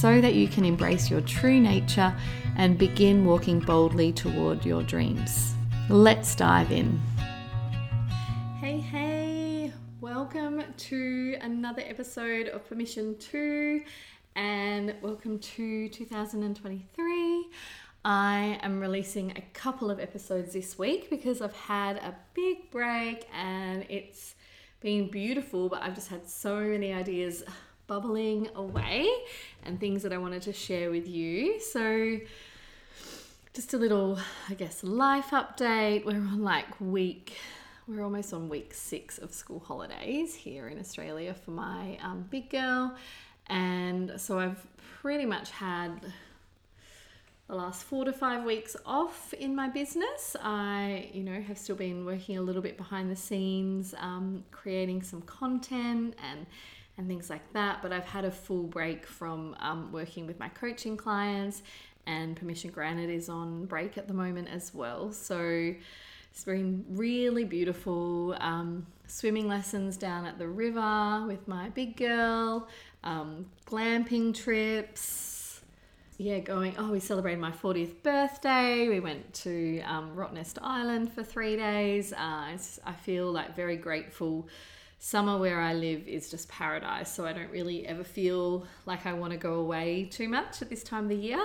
so that you can embrace your true nature and begin walking boldly toward your dreams. Let's dive in. Hey, hey, welcome to another episode of Permission to, and welcome to 2023. I am releasing a couple of episodes this week because I've had a big break and it's been beautiful, but I've just had so many ideas bubbling away and things that I wanted to share with you. So, just a little, I guess, life update. We're on like week, we're almost on week six of school holidays here in Australia for my um, big girl. And so I've pretty much had the last four to five weeks off in my business. I, you know, have still been working a little bit behind the scenes, um, creating some content and and things like that. But I've had a full break from um, working with my coaching clients, and Permission Granted is on break at the moment as well. So it's been really beautiful. Um, swimming lessons down at the river with my big girl, um, glamping trips. Yeah, going. Oh, we celebrated my 40th birthday. We went to um, Rottnest Island for three days. Uh, I feel like very grateful summer where I live is just paradise. So I don't really ever feel like I want to go away too much at this time of the year.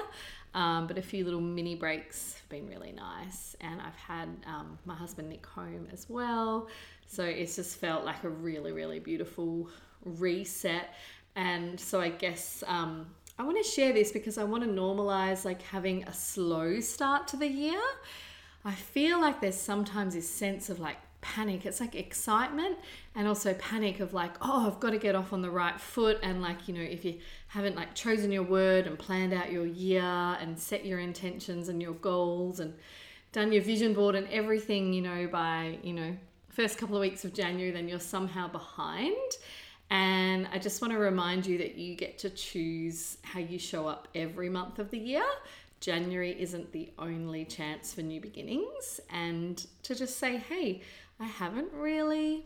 Um, but a few little mini breaks have been really nice. And I've had um, my husband Nick home as well. So it's just felt like a really, really beautiful reset. And so I guess um, I want to share this because I want to normalize like having a slow start to the year. I feel like there's sometimes this sense of like panic. It's like excitement and also panic of like, oh, I've got to get off on the right foot. And like, you know, if you haven't like chosen your word and planned out your year and set your intentions and your goals and done your vision board and everything, you know, by, you know, first couple of weeks of January, then you're somehow behind. And I just want to remind you that you get to choose how you show up every month of the year. January isn't the only chance for new beginnings, and to just say, hey, I haven't really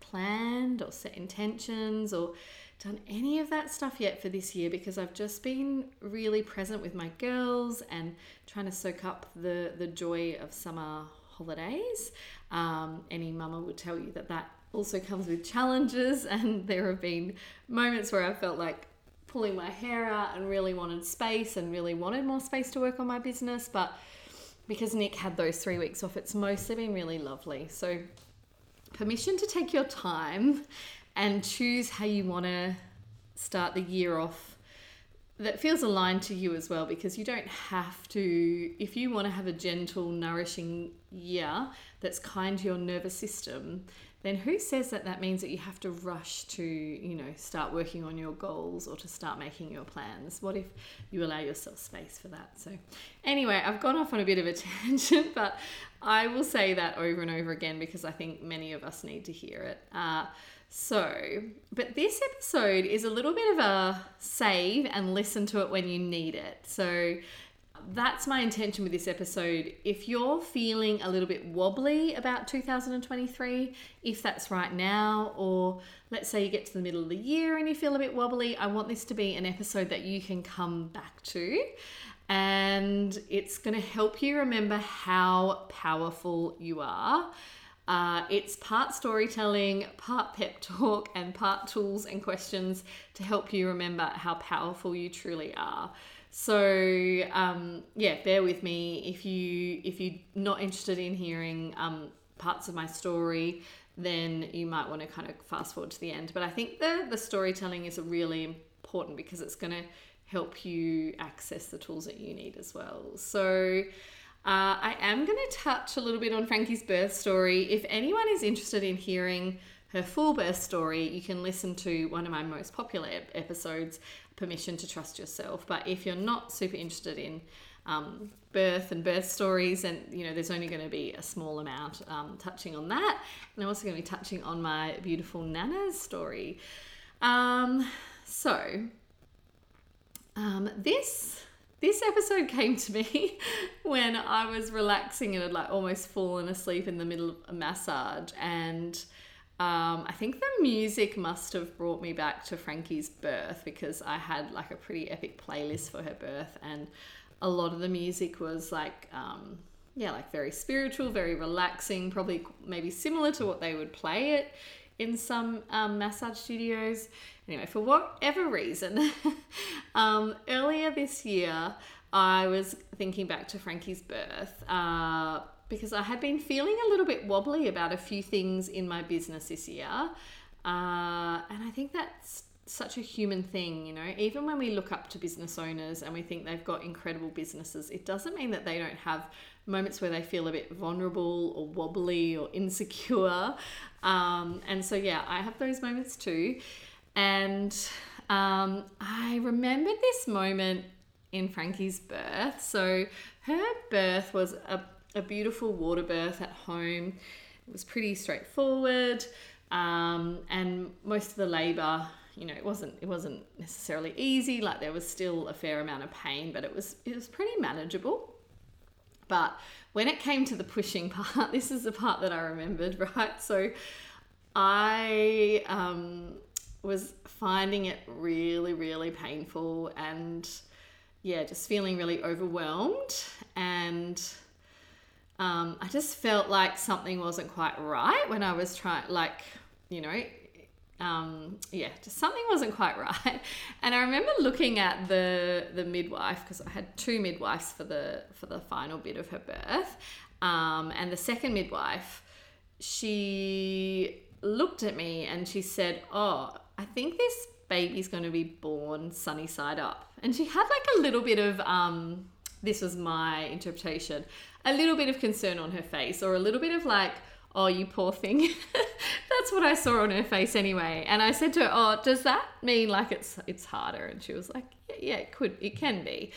planned or set intentions or done any of that stuff yet for this year because I've just been really present with my girls and trying to soak up the the joy of summer holidays. Um, any mama would tell you that that also comes with challenges, and there have been moments where I felt like pulling my hair out and really wanted space and really wanted more space to work on my business, but because Nick had those three weeks off, it's mostly been really lovely. So, permission to take your time and choose how you want to start the year off that feels aligned to you as well because you don't have to if you want to have a gentle nourishing year that's kind to your nervous system then who says that that means that you have to rush to, you know, start working on your goals or to start making your plans? What if you allow yourself space for that? So, anyway, I've gone off on a bit of a tangent, but I will say that over and over again because I think many of us need to hear it. Uh, so, but this episode is a little bit of a save and listen to it when you need it. So, that's my intention with this episode. If you're feeling a little bit wobbly about 2023, if that's right now, or let's say you get to the middle of the year and you feel a bit wobbly, I want this to be an episode that you can come back to. And it's going to help you remember how powerful you are. Uh, it's part storytelling, part pep talk, and part tools and questions to help you remember how powerful you truly are. So um, yeah, bear with me if you if you're not interested in hearing um, parts of my story, then you might want to kind of fast forward to the end. But I think the the storytelling is really important because it's going to help you access the tools that you need as well. So. Uh, I am going to touch a little bit on Frankie's birth story. If anyone is interested in hearing her full birth story, you can listen to one of my most popular episodes, Permission to Trust Yourself. But if you're not super interested in um, birth and birth stories, and you know, there's only going to be a small amount um, touching on that, and I'm also going to be touching on my beautiful Nana's story. Um, so, um, this this episode came to me when I was relaxing and had like almost fallen asleep in the middle of a massage. And um, I think the music must have brought me back to Frankie's birth because I had like a pretty epic playlist for her birth. And a lot of the music was like, um, yeah, like very spiritual, very relaxing, probably maybe similar to what they would play it in some um, massage studios. Anyway, for whatever reason, um, earlier this year, I was thinking back to Frankie's birth uh, because I had been feeling a little bit wobbly about a few things in my business this year. Uh, and I think that's such a human thing, you know. Even when we look up to business owners and we think they've got incredible businesses, it doesn't mean that they don't have moments where they feel a bit vulnerable or wobbly or insecure. Um, and so, yeah, I have those moments too. And um, I remembered this moment in Frankie's birth. So, her birth was a, a beautiful water birth at home. It was pretty straightforward. Um, and most of the labor you know it wasn't it wasn't necessarily easy like there was still a fair amount of pain but it was it was pretty manageable but when it came to the pushing part, this is the part that I remembered, right? So I um, was finding it really, really painful and yeah, just feeling really overwhelmed. And um, I just felt like something wasn't quite right when I was trying, like, you know, um, yeah, just something wasn't quite right. And I remember looking at the the midwife because I had two midwives for the for the final bit of her birth, um, and the second midwife, she looked at me and she said, "Oh, I think this baby's going to be born sunny side up," and she had like a little bit of um, this was my interpretation, a little bit of concern on her face, or a little bit of like oh, you poor thing. That's what I saw on her face anyway. And I said to her, oh, does that mean like it's it's harder? And she was like, yeah, yeah it could, it can be.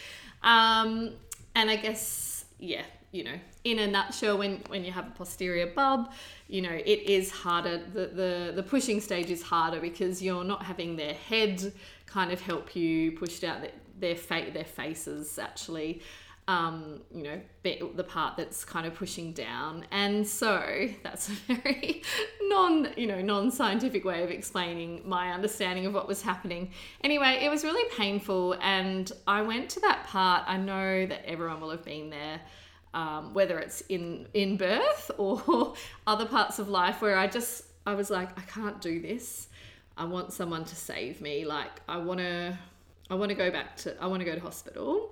Um, and I guess, yeah, you know, in a nutshell, when when you have a posterior bub, you know, it is harder. The the the pushing stage is harder because you're not having their head kind of help you push down their fa- their faces actually um, you know, the part that's kind of pushing down. And so that's a very non, you know, non-scientific way of explaining my understanding of what was happening. Anyway, it was really painful and I went to that part. I know that everyone will have been there. Um, whether it's in in birth or other parts of life where I just I was like I can't do this. I want someone to save me. Like I want to I want to go back to I want to go to hospital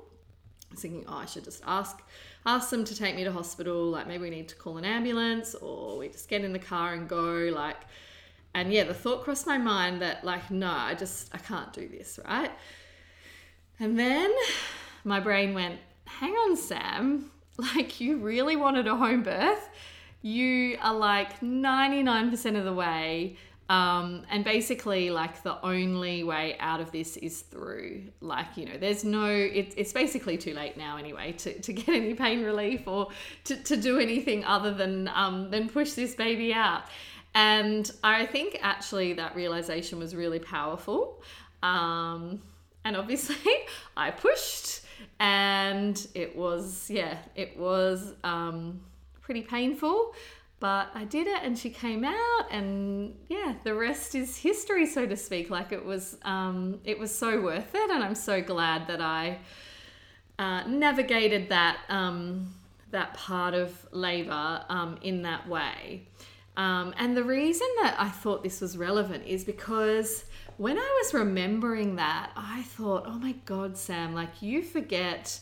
I was thinking, oh, I should just ask ask them to take me to hospital. Like maybe we need to call an ambulance or we just get in the car and go. Like, and yeah, the thought crossed my mind that like, no, I just I can't do this, right? And then my brain went, hang on, Sam, like you really wanted a home birth. You are like 99% of the way um, and basically, like the only way out of this is through, like, you know, there's no, it, it's basically too late now anyway to, to get any pain relief or to, to do anything other than, um, than push this baby out. And I think actually that realization was really powerful. Um, and obviously, I pushed and it was, yeah, it was um, pretty painful but I did it and she came out and yeah the rest is history so to speak. Like it was um, it was so worth it and I'm so glad that I uh, navigated that um, that part of labor um, in that way. Um, and the reason that I thought this was relevant is because when I was remembering that I thought oh my god Sam like you forget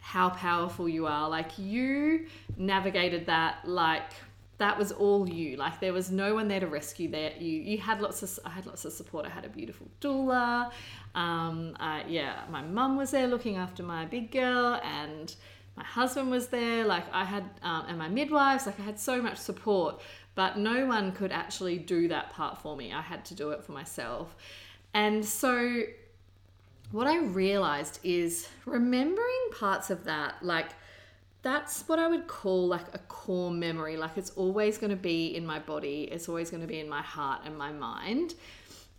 how powerful you are. Like you navigated that like that was all you. Like there was no one there to rescue that you. You had lots of I had lots of support. I had a beautiful doula. Um, uh, yeah, my mum was there looking after my big girl, and my husband was there. Like I had, um, and my midwives. Like I had so much support. but no one could actually do that part for me. I had to do it for myself. And so what I realized is remembering parts of that, like that's what I would call like a core memory. Like it's always going to be in my body, it's always going to be in my heart and my mind.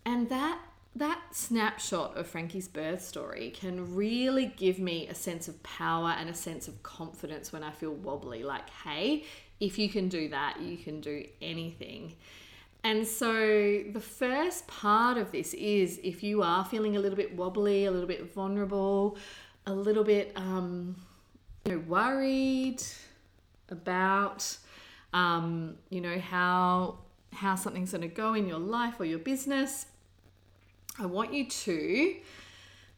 And that that snapshot of Frankie's birth story can really give me a sense of power and a sense of confidence when I feel wobbly. Like, hey, if you can do that, you can do anything. And so, the first part of this is if you are feeling a little bit wobbly, a little bit vulnerable, a little bit um, you know, worried about, um, you know, how how something's going to go in your life or your business, I want you to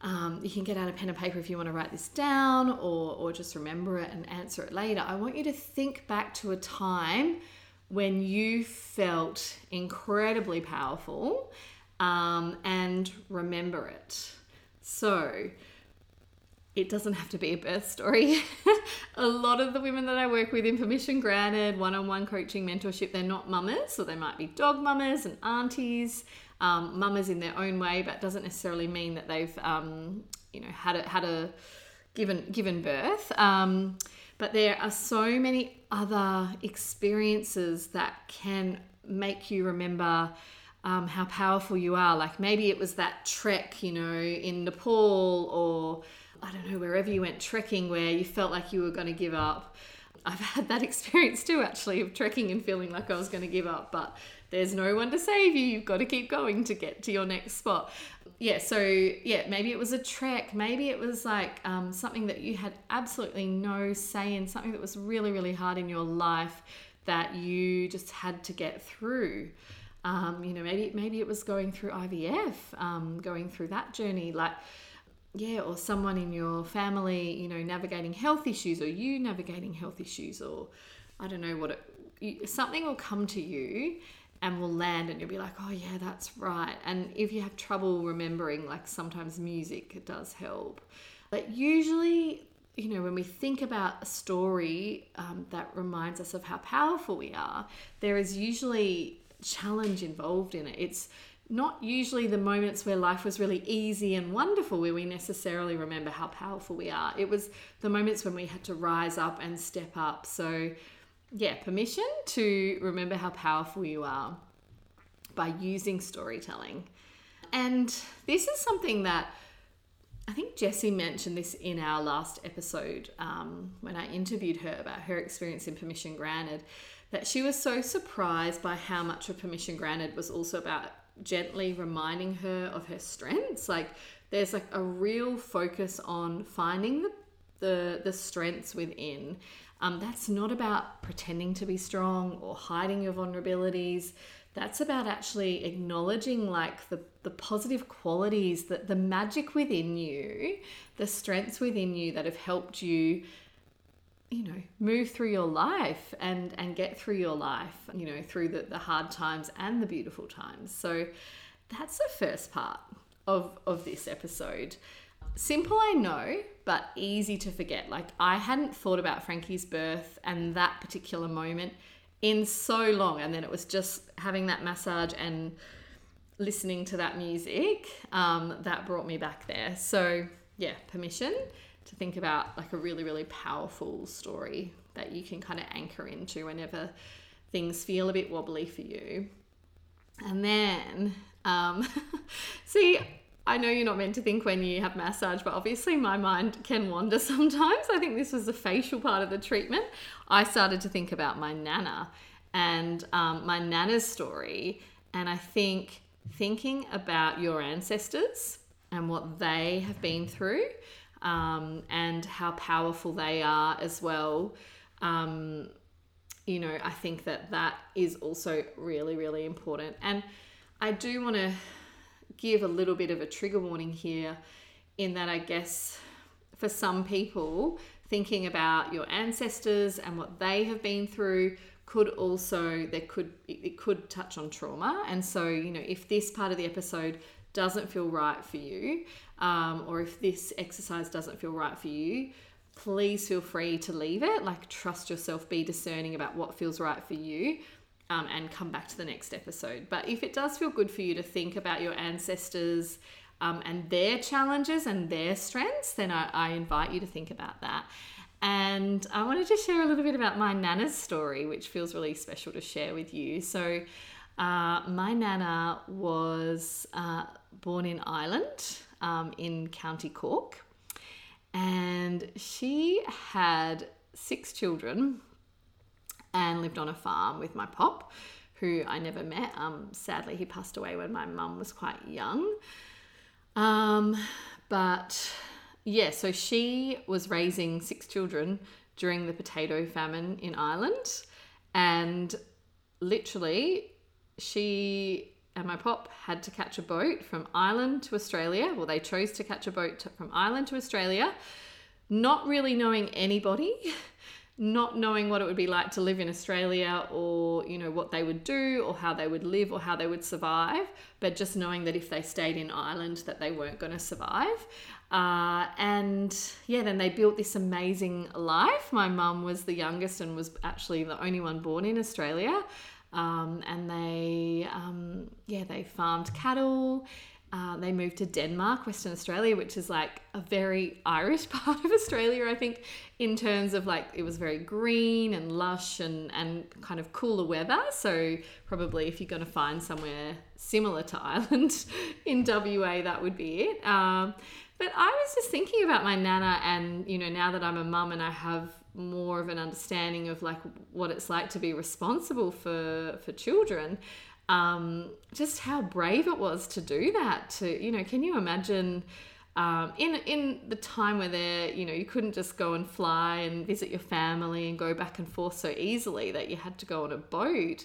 um, you can get out a pen and paper if you want to write this down or, or just remember it and answer it later. I want you to think back to a time when you felt incredibly powerful um, and remember it. So, it doesn't have to be a birth story. a lot of the women that I work with in permission granted, one on one coaching mentorship, they're not mamas, so they might be dog mamas and aunties um, mamas in their own way, but it doesn't necessarily mean that they've um, you know had a had a given given birth. Um, but there are so many other experiences that can make you remember um, how powerful you are. Like maybe it was that trek, you know, in Nepal or I don't know, wherever you went trekking where you felt like you were going to give up. I've had that experience too, actually, of trekking and feeling like I was going to give up, but there's no one to save you. You've got to keep going to get to your next spot. Yeah, so yeah, maybe it was a trek. Maybe it was like um, something that you had absolutely no say in, something that was really, really hard in your life that you just had to get through. Um, you know, maybe maybe it was going through IVF, um, going through that journey, like yeah, or someone in your family, you know, navigating health issues, or you navigating health issues, or I don't know what it, something will come to you and will land and you'll be like, oh, yeah, that's right. And if you have trouble remembering, like sometimes music does help. But usually, you know, when we think about a story um, that reminds us of how powerful we are, there is usually challenge involved in it. It's not usually the moments where life was really easy and wonderful where we necessarily remember how powerful we are. It was the moments when we had to rise up and step up. So, yeah, permission to remember how powerful you are by using storytelling. And this is something that I think Jessie mentioned this in our last episode um, when I interviewed her about her experience in Permission Granted, that she was so surprised by how much of Permission Granted was also about gently reminding her of her strengths. Like there's like a real focus on finding the the, the strengths within um, that's not about pretending to be strong or hiding your vulnerabilities. That's about actually acknowledging like the, the positive qualities, that the magic within you, the strengths within you that have helped you you know move through your life and and get through your life you know through the, the hard times and the beautiful times so that's the first part of of this episode simple i know but easy to forget. Like I hadn't thought about Frankie's birth and that particular moment in so long. And then it was just having that massage and listening to that music um, that brought me back there. So, yeah, permission to think about like a really, really powerful story that you can kind of anchor into whenever things feel a bit wobbly for you. And then, um, see, I know you're not meant to think when you have massage, but obviously my mind can wander sometimes. I think this was the facial part of the treatment. I started to think about my nana and um, my nana's story. And I think thinking about your ancestors and what they have been through um, and how powerful they are as well. Um, you know, I think that that is also really, really important. And I do want to give a little bit of a trigger warning here in that I guess for some people, thinking about your ancestors and what they have been through could also there could it could touch on trauma and so you know if this part of the episode doesn't feel right for you um, or if this exercise doesn't feel right for you please feel free to leave it like trust yourself be discerning about what feels right for you um, and come back to the next episode. But if it does feel good for you to think about your ancestors um, and their challenges and their strengths, then I, I invite you to think about that. And I wanted to share a little bit about my Nana's story, which feels really special to share with you. So, uh, my Nana was uh, born in Ireland um, in County Cork, and she had six children and lived on a farm with my pop, who I never met. Um, sadly, he passed away when my mum was quite young. Um, but yeah, so she was raising six children during the potato famine in Ireland, and literally, she and my pop had to catch a boat from Ireland to Australia. Well, they chose to catch a boat to, from Ireland to Australia, not really knowing anybody. not knowing what it would be like to live in Australia or, you know, what they would do or how they would live or how they would survive, but just knowing that if they stayed in Ireland that they weren't going to survive. Uh, and yeah, then they built this amazing life. My mum was the youngest and was actually the only one born in Australia. Um, and they, um, yeah, they farmed cattle uh, they moved to Denmark, Western Australia, which is like a very Irish part of Australia, I think, in terms of like it was very green and lush and, and kind of cooler weather. So, probably if you're going to find somewhere similar to Ireland in WA, that would be it. Um, but I was just thinking about my nana, and you know, now that I'm a mum and I have more of an understanding of like what it's like to be responsible for for children um, just how brave it was to do that. To you know, can you imagine? Um, in in the time where there, you know, you couldn't just go and fly and visit your family and go back and forth so easily that you had to go on a boat.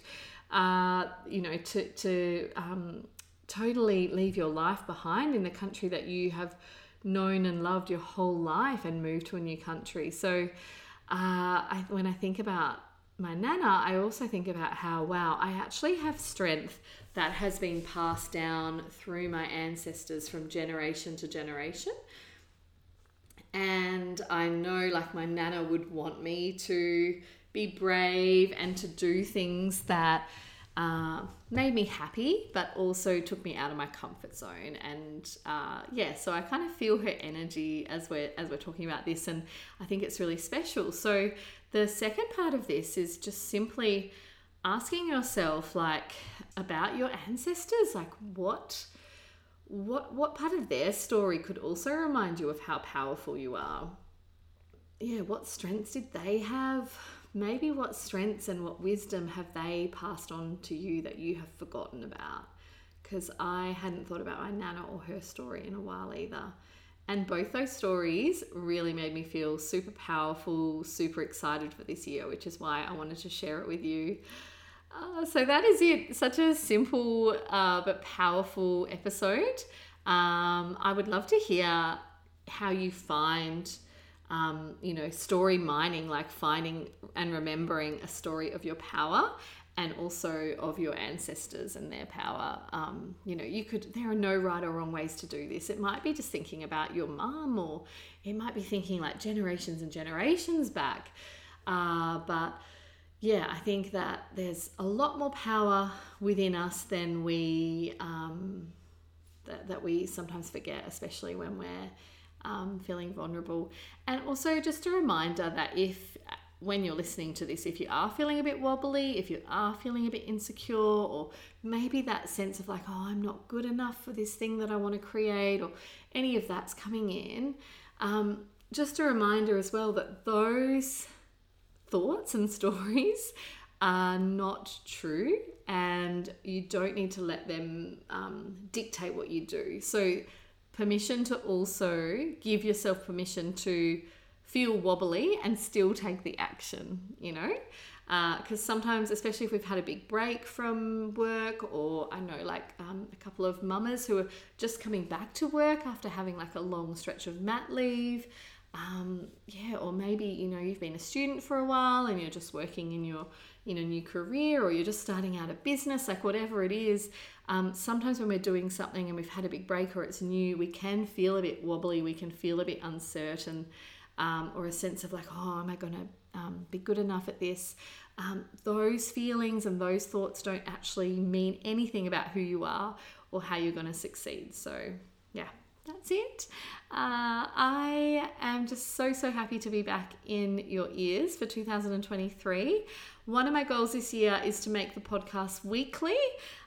Uh, you know, to to um, totally leave your life behind in the country that you have known and loved your whole life and move to a new country. So, uh, I, when I think about my nana, I also think about how, wow, I actually have strength that has been passed down through my ancestors from generation to generation. And I know, like, my nana would want me to be brave and to do things that uh, made me happy, but also took me out of my comfort zone. And uh, yeah, so I kind of feel her energy as we're as we're talking about this, and I think it's really special. So the second part of this is just simply asking yourself like about your ancestors, like what what what part of their story could also remind you of how powerful you are. Yeah, what strengths did they have? Maybe what strengths and what wisdom have they passed on to you that you have forgotten about? Because I hadn't thought about my nana or her story in a while either. And both those stories really made me feel super powerful, super excited for this year, which is why I wanted to share it with you. Uh, so that is it. Such a simple uh, but powerful episode. Um, I would love to hear how you find, um, you know, story mining, like finding and remembering a story of your power and also of your ancestors and their power. Um, you know, you could, there are no right or wrong ways to do this. It might be just thinking about your mum, or it might be thinking like generations and generations back. Uh, but yeah, I think that there's a lot more power within us than we, um, that, that we sometimes forget, especially when we're um, feeling vulnerable. And also, just a reminder that if when you're listening to this, if you are feeling a bit wobbly, if you are feeling a bit insecure, or maybe that sense of like, oh, I'm not good enough for this thing that I want to create, or any of that's coming in, um, just a reminder as well that those thoughts and stories are not true and you don't need to let them um, dictate what you do. So, permission to also give yourself permission to feel wobbly and still take the action, you know? Because uh, sometimes, especially if we've had a big break from work, or I know like um, a couple of mamas who are just coming back to work after having like a long stretch of mat leave. Um, yeah, or maybe you know you've been a student for a while and you're just working in your in a new career, or you're just starting out a business, like whatever it is. Um, sometimes when we're doing something and we've had a big break or it's new, we can feel a bit wobbly, we can feel a bit uncertain. um, or a sense of like, oh, am I going to um, be good enough at this? Um, those feelings and those thoughts don't actually mean anything about who you are or how you're going to succeed. So, yeah, that's it. Uh, I am just so, so happy to be back in your ears for 2023. One of my goals this year is to make the podcast weekly.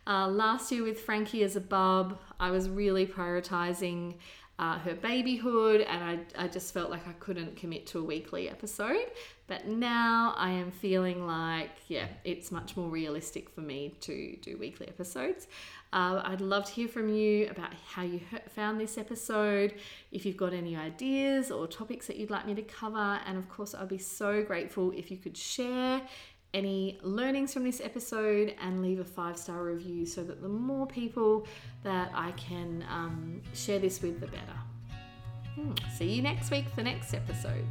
Uh, last year with Frankie as a bub, I was really prioritizing uh, her babyhood, and I, I just felt like I couldn't commit to a weekly episode. But now I am feeling like, yeah, it's much more realistic for me to do weekly episodes. Uh, I'd love to hear from you about how you found this episode, if you've got any ideas or topics that you'd like me to cover. And of course, I'd be so grateful if you could share any learnings from this episode and leave a five star review so that the more people that I can um, share this with, the better. Hmm. See you next week for the next episode.